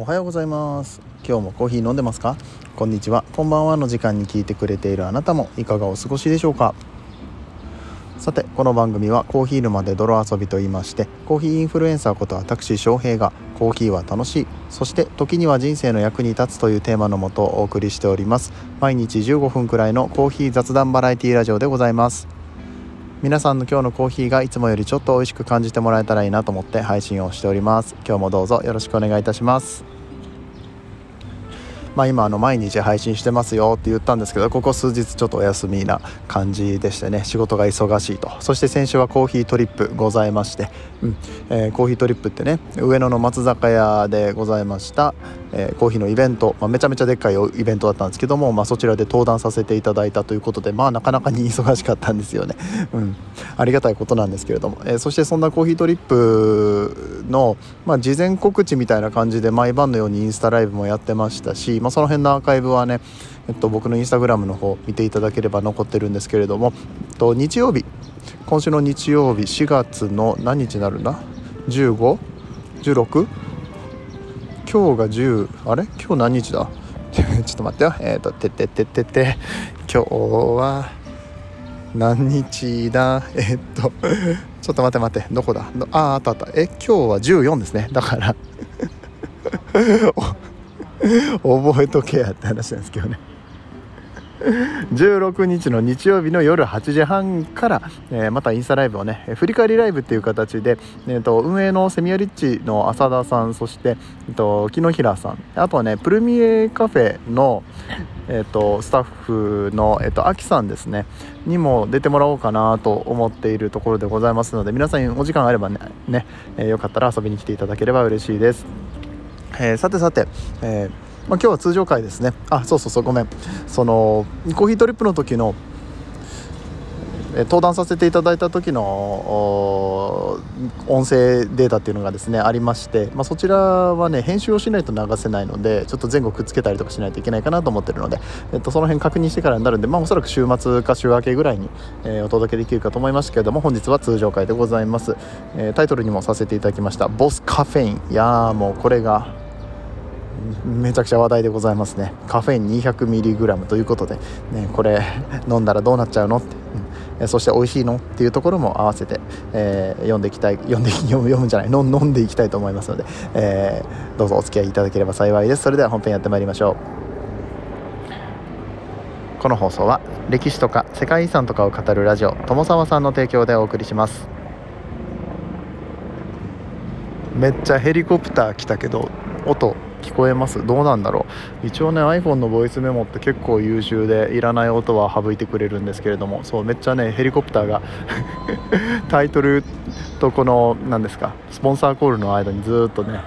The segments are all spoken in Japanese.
おはようございます。今日もコーヒー飲んでますか？こんにちは。こんばんはの時間に聞いてくれているあなたもいかがお過ごしでしょうか？さてこの番組はコーヒー沼で泥遊びと言いましてコーヒーインフルエンサーこと私翔平がコーヒーは楽しいそして時には人生の役に立つというテーマのもとお送りしております。毎日15分くらいのコーヒー雑談バラエティラジオでございます。皆さんの今日のコーヒーがいつもよりちょっと美味しく感じてもらえたらいいなと思って配信をしております。今日もどうぞよろしくお願いいたします。まあ、今あの毎日配信してますよって言ったんですけどここ数日ちょっとお休みな感じでしてね仕事が忙しいと。そして先週はコーヒートリップございまして、うん。えー、コーヒートリップってね上野の松坂屋でございました、えー、コーヒーのイベント、まあ、めちゃめちゃでっかいイベントだったんですけども、まあ、そちらで登壇させていただいたということでまあなかなかに忙しかったんですよね、うん、ありがたいことなんですけれども、えー、そしてそんなコーヒートリップの、まあ、事前告知みたいな感じで毎晩のようにインスタライブもやってましたし、まあ、その辺のアーカイブはねえっと、僕のインスタグラムの方見ていただければ残ってるんですけれども、えっと、日曜日。今週の日曜日4月の何日になるんだ？15?16? 今日が10あれ？今日何日だ？ちょっと待ってよ。えっ、ー、とててててて。て今日は何日だ？えっ、と ちょっと待って待って。どこだ？ああったあった。え今日は14ですね。だから。覚えとけやって話なんですけどね。16日の日曜日の夜8時半から、えー、またインスタライブをね振り返りライブっていう形で、えーと、運営のセミアリッチの浅田さんそして、えーと、木野平さんあとはねプルミエカフェの、えーと、スタッフの、えー、とアキさんですねにも出てもらおうかなと思っているところでございますので皆さんお時間あればねね、えー、よかったら遊びに来ていただければ嬉しいです。えー、さてさて、えーまあ、今日は通常回ですね。あそうそうそうごめん。そのコーヒートリップの時の登壇させていただいた時の音声データっていうのがですねありまして、まあ、そちらはね編集をしないと流せないのでちょっと前後くっつけたりとかしないといけないかなと思ってるので、えっと、その辺確認してからになるんで、まあ、おそらく週末か週明けぐらいに、えー、お届けできるかと思いましたけれども本日は通常回でございます、えー、タイトルにもさせていただきました「ボスカフェイン」いやーもうこれがめちゃくちゃ話題でございますね。カフェイン 200mg ということで、ね、これ飲んだらどうなっちゃうのって、うん、そして美味しいのっていうところも合わせて、えー、読んでいきたい読んで読む 読むんじゃない。飲んでいきたいと思いますので、えー、どうぞお付き合いいただければ幸いです。それでは本編やってまいりましょう。この放送は歴史とか世界遺産とかを語るラジオ友沢さんの提供でお送りします。めっちゃヘリコプター来たけど音聞こえます？どうなんだろう？一応ね iPhone のボイスメモって結構優秀でいらない音は省いてくれるんですけれどもそうめっちゃねヘリコプターが タイトルとこの何ですかスポンサーコールの間にずっとね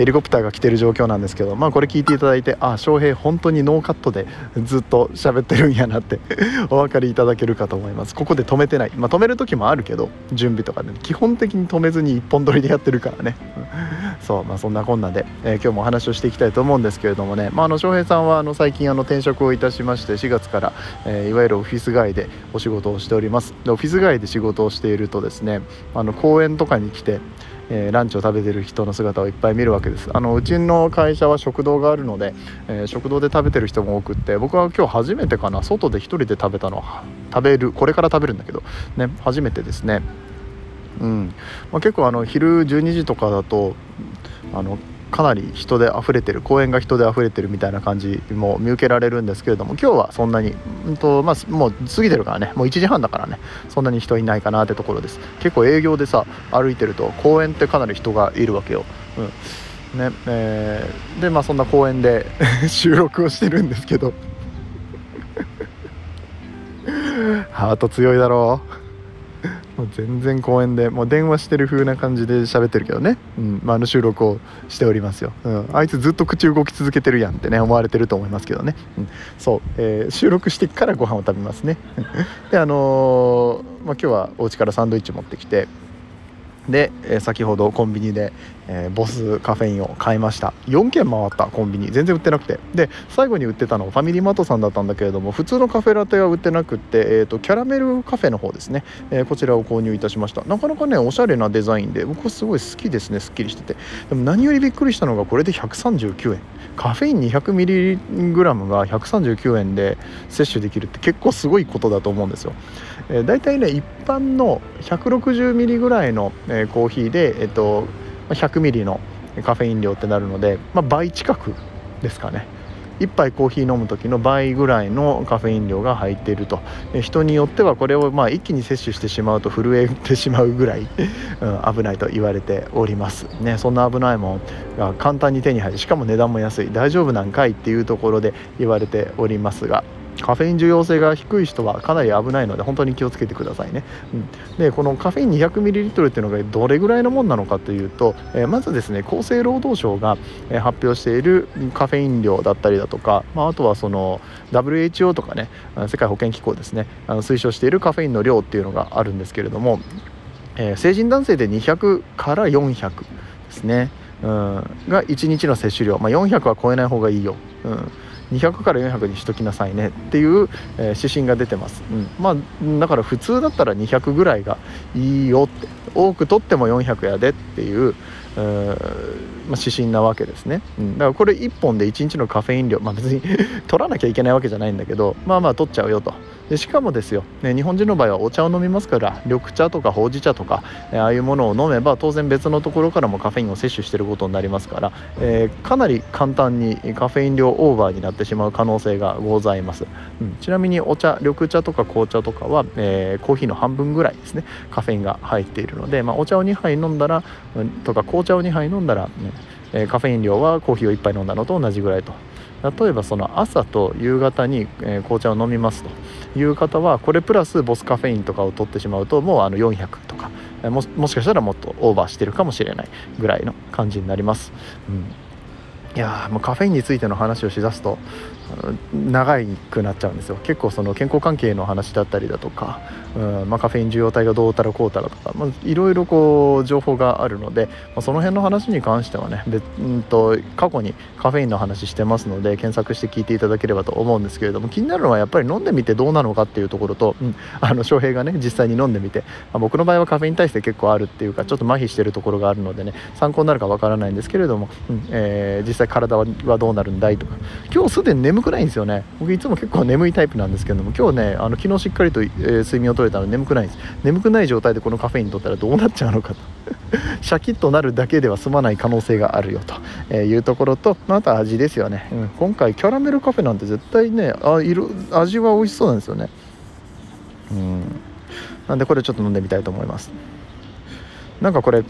ヘリコプターが来てる状況なんですけど、まあ、これ聞いていただいてあ翔平本当にノーカットでずっと喋ってるんやなって お分かりいただけるかと思います。ここで止めてない、まあ、止める時もあるけど準備とかで、ね、基本的に止めずに一本撮りでやってるからね。そうまあそんなこんなで、えー、今日もお話をしていきたいと思うんですけれどもね、まあ、あの翔平さんはあの最近あの転職をいたしまして4月から、えー、いわゆるオフィス街でお仕事をしております。でオフィス街で仕事をしているとですねあの公園とかに来てえー、ランチを食べてる人の姿をいっぱい見るわけです。あのうちの会社は食堂があるので、えー、食堂で食べてる人も多くって僕は今日初めてかな外で1人で食べたのは食べるこれから食べるんだけどね初めてですね。うん。まあ、結構あの昼12時とかだとあのかなり人で溢れてる公園が人で溢れてるみたいな感じも見受けられるんですけれども今日はそんなに、うんとまあ、もう過ぎてるからね。もう1時半だからね。そんなに人いないかなってところです。結構営業でさ歩いてると公園ってかなり人がいるわけよ、うん。ねえー、でまあそんな公園で 収録をしてるんですけど。ハート強いだろう。もう全然公園でもう電話してる風な感じで喋ってるけどね、うん。まあ、あの収録をしておりますよ、うん、あいつずっと口動き続けてるやんってね思われてると思いますけどね、うん、そう、えー、収録してからご飯を食べますね。であのー、まあ、今日はお家からサンドイッチ持ってきてで、え、先ほどコンビニで、えー、ボスカフェインを買いました。4軒回ったコンビニ。全然売ってなくて。で最後に売ってたのはファミリーマートさんだったんだけれども普通のカフェラテは売ってなくって、えーと、キャラメルカフェの方ですね、えー、こちらを購入いたしました。なかなかねおしゃれなデザインで僕すごい好きですね。すっきりしてて。でも何よりびっくりしたのがこれで139円。カフェイン 200mg が139円で摂取できるって結構すごいことだと思うんですよ、えー、だいたいね一般の 160mg ぐらいの、えー、コーヒーで、えーと、100ミリのカフェイン量ってなるので、まあ、倍近くですかね。1杯コーヒー飲む時の倍ぐらいのカフェイン量が入っていると。人によってはこれをまあ一気に摂取してしまうと震えてしまうぐらい、うん、危ないと言われておりますね。そんな危ないもんが簡単に手に入る。しかも値段も安い。大丈夫なんかいっていうところで言われておりますが。カフェイン重要性が低い人はかなり危ないので本当に気をつけてくださいね、うん、でこのカフェイン 200ml っていうのがどれぐらいのもんなのかというと、えー、まずですね厚生労働省が発表しているカフェイン量だったりだとか、まあ、あとはその WHO とかね世界保健機構ですねあの推奨しているカフェインの量っていうのがあるんですけれども、えー、成人男性で200から400ですね、うん、が1日の摂取量、まあ、400は超えない方がいいよ、うん。200から400にしときなさいねっていう、え、指針が出てます、うん、まあだから普通だったら200ぐらいがいいよって。多く取っても400やでっていう、まあ、指針なわけですね、うん、だからこれ1本で1日のカフェイン量、まあ、別に 取らなきゃいけないわけじゃないんだけどまあまあ取っちゃうよと。でしかもですよ、ね、日本人の場合はお茶を飲みますから緑茶とかほうじ茶とか、えああいうものを飲めば当然別のところからもカフェインを摂取していることになりますから、えー、かなり簡単にカフェイン量オーバーになってしまう可能性がございます、うん、ちなみにお茶緑茶とか紅茶とかは、えー、コーヒーの半分ぐらいですねカフェインが入っているので、まあ、お茶を2杯飲んだら、とか紅茶を2杯飲んだら、ねえ、カフェイン量はコーヒーを1杯飲んだのと同じぐらいと例えばその朝と夕方に、え、紅茶を飲みますと。いう方はこれプラスボスカフェインとかを取ってしまうともうあの400とか。ももしかしたらもっとオーバーしてるかもしれないぐらいの感じになります。うん。いやもうカフェインについての話をしだすと長くなっちゃうんですよ。結構その健康関係の話だったりだとか、うんまあ、カフェイン受容体がどうたらこうたらとか、まあ、いろいろこう情報があるので、まあ、その辺の話に関してはね別、うんと、過去にカフェインの話してますので検索して聞いていただければと思うんですけれども気になるのはやっぱり飲んでみてどうなのかっていうところと、うん、あの翔平がね実際に飲んでみて、まあ、僕の場合はカフェイン耐性結構あるっていうかちょっと麻痺してるところがあるのでね参考になるかわからないんですけれども、うんえー、実際体はどうなるんだいとか。今日すでに眠くないんですよね。僕いつも結構眠いタイプなんですけども今日ねあの昨日しっかりと、えー、睡眠をとれたので眠くないんです。眠くない状態でこのカフェイン取ったらどうなっちゃうのかと。シャキッとなるだけでは済まない可能性があるよと。いうところと、まあ、あと味ですよね、うん、今回キャラメルカフェなんて絶対ねあ色味は美味しそうなんですよね。うん。なんでこれちょっと飲んでみたいと思います。なんかこれ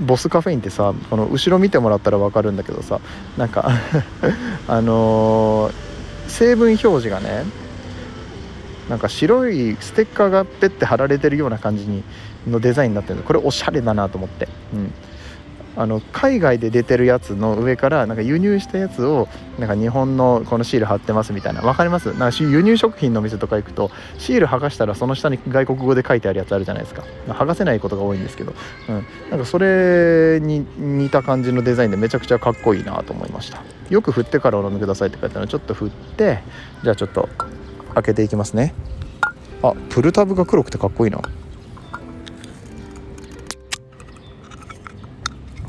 ボスカフェインってさこの後ろ見てもらったら分かるんだけどさなんか あのー、成分表示がねなんか白いステッカーがペッて貼られてるような感じにのデザインになってるこれおしゃれだなと思って、うん、あの海外で出てるやつの上からなんか輸入したやつをなんか日本のこのシール貼ってますみたいな。分かります？なんか輸入食品の店とか行くとシール剥がしたらその下に外国語で書いてあるやつあるじゃないですか。剥がせないことが多いんですけど、うん、なんかそれに似た感じのデザインでめちゃくちゃかっこいいなと思いました。よく振ってからお飲みくださいって書いてあるのちょっと振ってじゃあちょっと開けていきますね。あプルタブが黒くてかっこいいな。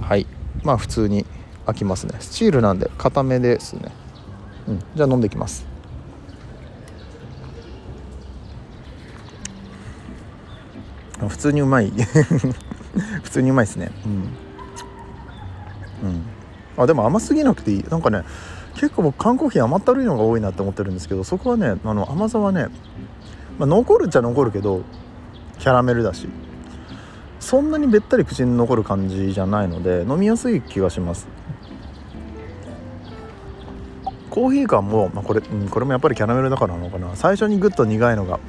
はい。まあ普通に開きますね。スチールなんで固めですね。うん。じゃあ飲んでいきます。普通にうまい。普通にうまいですね。うん。うん。あでも甘すぎなくていい。なんかね結構僕缶コーヒー甘ったるいのが多いなって思ってるんですけどそこはねあの甘さはね、まあ、残るっちゃ残るけどキャラメルだし。そんなにべったり口に残る感じじゃないので飲みやすい気がします。コーヒー感も、まあ、これ、うん、これもやっぱりキャラメルだからなのかな。最初にグッと苦いのが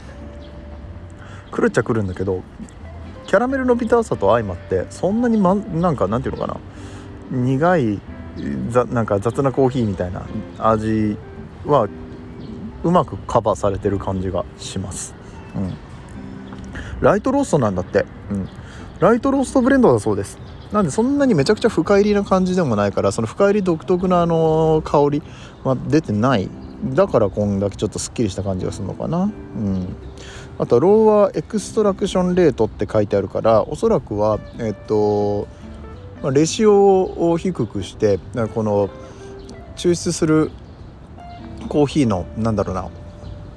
くるっちゃくるんだけどキャラメルのビターさと相まってそんなに、ま、なんかなんていうのかな。苦いざなんか雑なコーヒーみたいな味はうまくカバーされてる感じがします、うん、ライトローストなんだって、うん、ライトローストブレンドだそうです。なんでそんなにめちゃくちゃ深入りな感じでもないからその深入り独特なあの香りは出てない。だからこんだけちょっとすっきりした感じがするのかな。うん。あとローワーエクストラクションレートって書いてあるからおそらくはえっとレシオを低くしてこの抽出するコーヒーのなんだろうな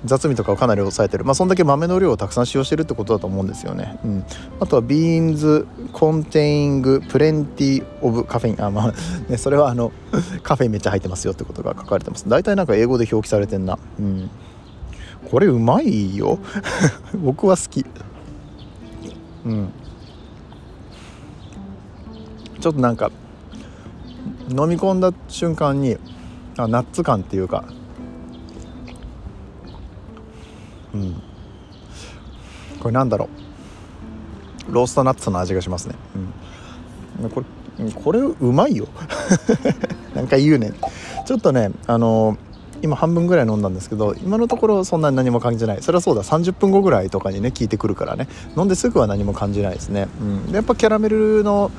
雑味とかをかなり抑えてる。まあそんだけ豆の量をたくさん使用してるってことだと思うんですよね、うん、あとは beans containing plenty of caffeine。あまあ、ね、それはあの カフェインめっちゃ入ってますよってことが書かれてます。大体なんか英語で表記されてんな。うん。これうまいよ。僕は好き。うん。ちょっとなんか飲み込んだ瞬間にあナッツ感っていうか。うん。これなんだろう。ローストナッツの味がしますね、うん、これこれうまいよ。なんか言うね。ちょっとねあのー今半分ぐらい飲んだんですけど今のところそんなに何も感じない。それはそうだ。30分後ぐらいとかにね効いてくるからね。飲んですぐは何も感じないですね、うん、やっぱキャラメルの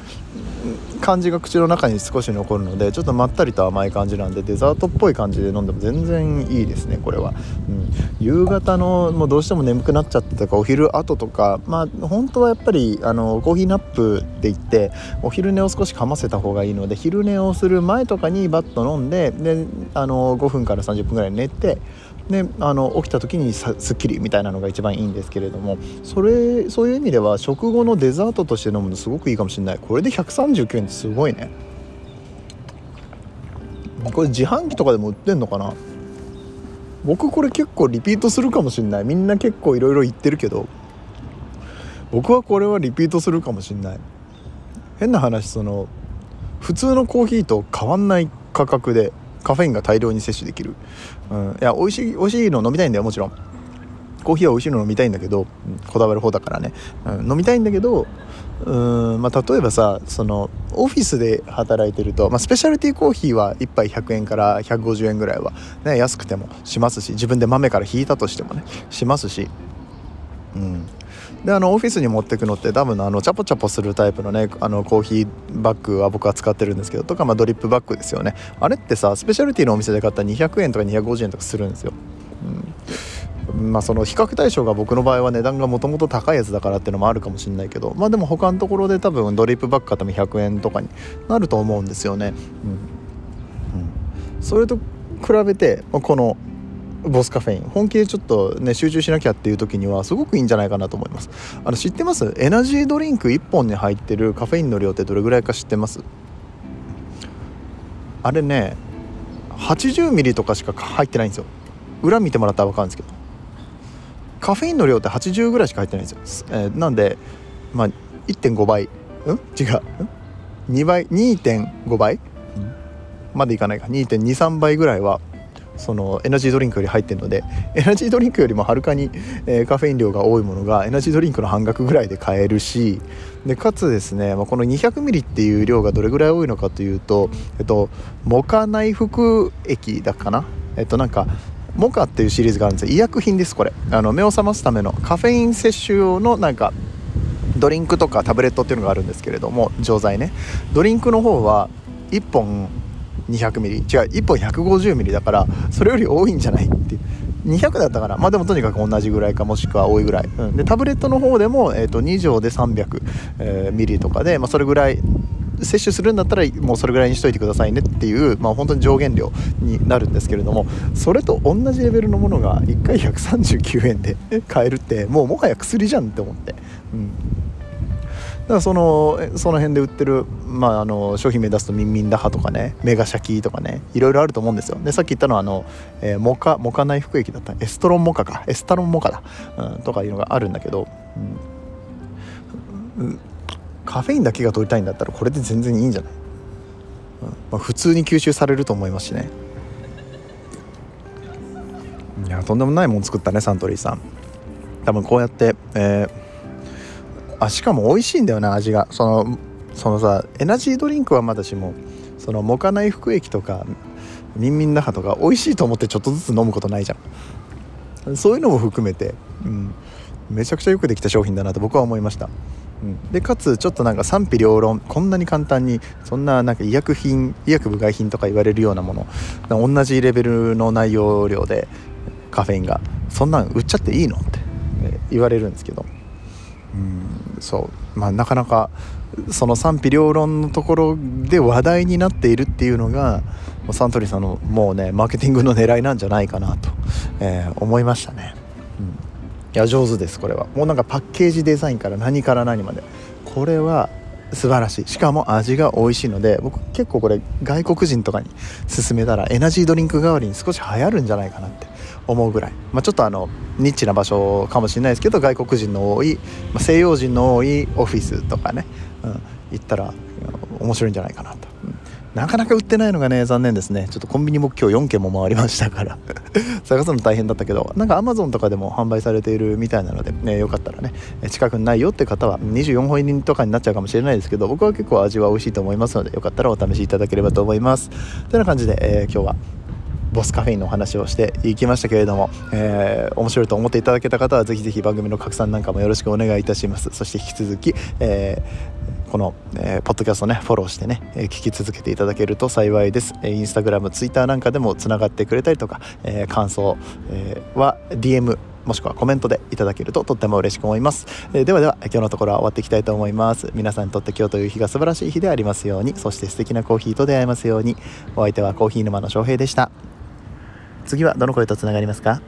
感じが口の中に少し残るのでちょっとまったりと甘い感じなんでデザートっぽい感じで飲んでも全然いいですねこれは、うん、夕方のもうどうしても眠くなっちゃってとかお昼後とかまあ本当はやっぱりあのコーヒーナップって言ってお昼寝を少しかませた方がいいので昼寝をする前とかにバッと飲んでであの5分から30分ぐらい寝てであの起きた時にすっきりみたいなのが一番いいんですけれどもそれそういう意味では食後のデザートとして飲むのすごくいいかもしれない。これで139円ってすごいね。これ自販機とかでも売ってんのかな？僕これ結構リピートするかもしんない。みんな結構いろいろ言ってるけど僕はこれはリピートするかもしんない。変な話その普通のコーヒーと変わんない価格でカフェインが大量に摂取できる、うん、いや美味しい美味しいの飲みたいんだよもちろん。コーヒーは美味しいの飲みたいんだけど、うん、こだわる方だからね、うん、飲みたいんだけどうん。まあ、例えばさそのオフィスで働いてると、まあ、スペシャルティーコーヒーは1杯100円から150円ぐらいは、ね、安くてもしますし自分で豆から引いたとしてもねしますし、うん、であのオフィスに持ってくのって多分あのチャポチャポするタイプのねあのコーヒーバッグは僕は使ってるんですけどとか、まあ、ドリップバッグですよね。あれってさスペシャルティのお店で買ったら200円とか250円とかするんですよ、うん、まあその比較対象が僕の場合は値段がもともと高いやつだからっていうのもあるかもしれないけどまあでも他のところで多分ドリップバッグ買っても100円とかになると思うんですよね、うん。うん、それと比べてこのボスカフェイン。本気でちょっとね集中しなきゃっていう時にはすごくいいんじゃないかなと思います。あの知ってます？エナジードリンク1本に入ってるカフェインの量ってどれぐらいか知ってます？あれね80ミリとかしか入ってないんですよ。裏見てもらったら分かるんですけど。カフェインの量って80ぐらいしか入ってないんですよ、えー、なんでまあ1.5倍。うん？違う。2倍？2.5倍？までいかないか。2.23倍ぐらいはそのエナジードリンクより入ってるので エナジードリンクよりもはるかに、えー、カフェイン量が多いものがエナジードリンクの半額ぐらいで買えるしでかつですね、まあ、この 200ml っていう量がどれぐらい多いのかというと、えっと、モカ内服液だかな？えっとなんかモカっていうシリーズがあるんですよ。医薬品ですこれ。あの目を覚ますためのカフェイン摂取用のなんかドリンクとかタブレットっていうのがあるんですけれども錠剤ね。ドリンクの方は1本200ミリ。違う1本150ミリだからそれより多いんじゃない？って。いう200だったからまあでもとにかく同じぐらいかもしくは多いぐらい、うん、でタブレットの方でも、えーと、2錠で300、えー、ミリとかで、まあ、それぐらい摂取するんだったらもうそれぐらいにしといてくださいねっていう、まあ、本当に上限量になるんですけれどもそれと同じレベルのものが1回139円で買えるってもうもはや薬じゃんって思って、うん、だそのその辺で売ってる、まあ、あの商品名出すとミンミンダハとかねメガシャキとかねいろいろあると思うんですよ。でさっき言ったのはあの、えー、モカモカ内服液だった。エストロンモカか。エスタロンモカだ、うん、とかいうのがあるんだけど、うん、カフェインだけが取りたいんだったらこれで全然いいんじゃない、うん。まあ、普通に吸収されると思いますしね。いやとんでもないもん作ったねサントリーさん。多分こうやって、えーあしかも美味しいんだよな味が。そのそのさエナジードリンクはまだしもそのモカ内服液とかミンミン那覇とか美味しいと思ってちょっとずつ飲むことないじゃん。そういうのも含めて、うん、めちゃくちゃよくできた商品だなと僕は思いました、うん、でかつちょっとなんか賛否両論こんなに簡単にそんななんか医薬品医薬部外品とか言われるようなもの同じレベルの内容量でカフェインがそんなん売っちゃっていいのって言われるんですけど。うん。そう。まあなかなかその賛否両論のところで話題になっているっていうのがサントリーさんのもうねマーケティングの狙いなんじゃないかなと、えー、思いましたね、うん、いや上手ですこれは。もうなんかパッケージデザインから何から何まで。これは素晴らしい。しかも味が美味しいので僕結構これ外国人とかに勧めたらエナジードリンク代わりに少し流行るんじゃないかなって。思うぐらい、まあ、ちょっとあのニッチな場所かもしれないですけど外国人の多い、まあ、西洋人の多いオフィスとかね、うん、行ったら面白いんじゃないかなと、うん、なかなか売ってないのがね残念ですね。ちょっとコンビニも今日4軒も回りましたから。探すの大変だったけどなんかアマゾンとかでも販売されているみたいなので、ね、よかったらね近くにないよって方は24本入りとかになっちゃうかもしれないですけど僕は結構味は美味しいと思いますのでよかったらお試しいただければと思います。というような感じで、えー、今日はボスカフェインのお話をしていきましたけれども、えー、面白いと思っていただけた方はぜひぜひ番組の拡散なんかもよろしくお願いいたします。そして引き続き、えー、この、えー、ポッドキャストねフォローしてね、えー、聞き続けていただけると幸いです、えー、インスタグラムツイッターなんかでもつながってくれたりとか、えー、感想、えー、は DM もしくはコメントでいただけるととっても嬉しく思います、えー、ではでは今日のところは終わっていきたいと思います。皆さんにとって今日という日が素晴らしい日でありますようにそして素敵なコーヒーと出会えますように。お相手はコーヒー沼の翔平でした。次はどの声とつながりますか？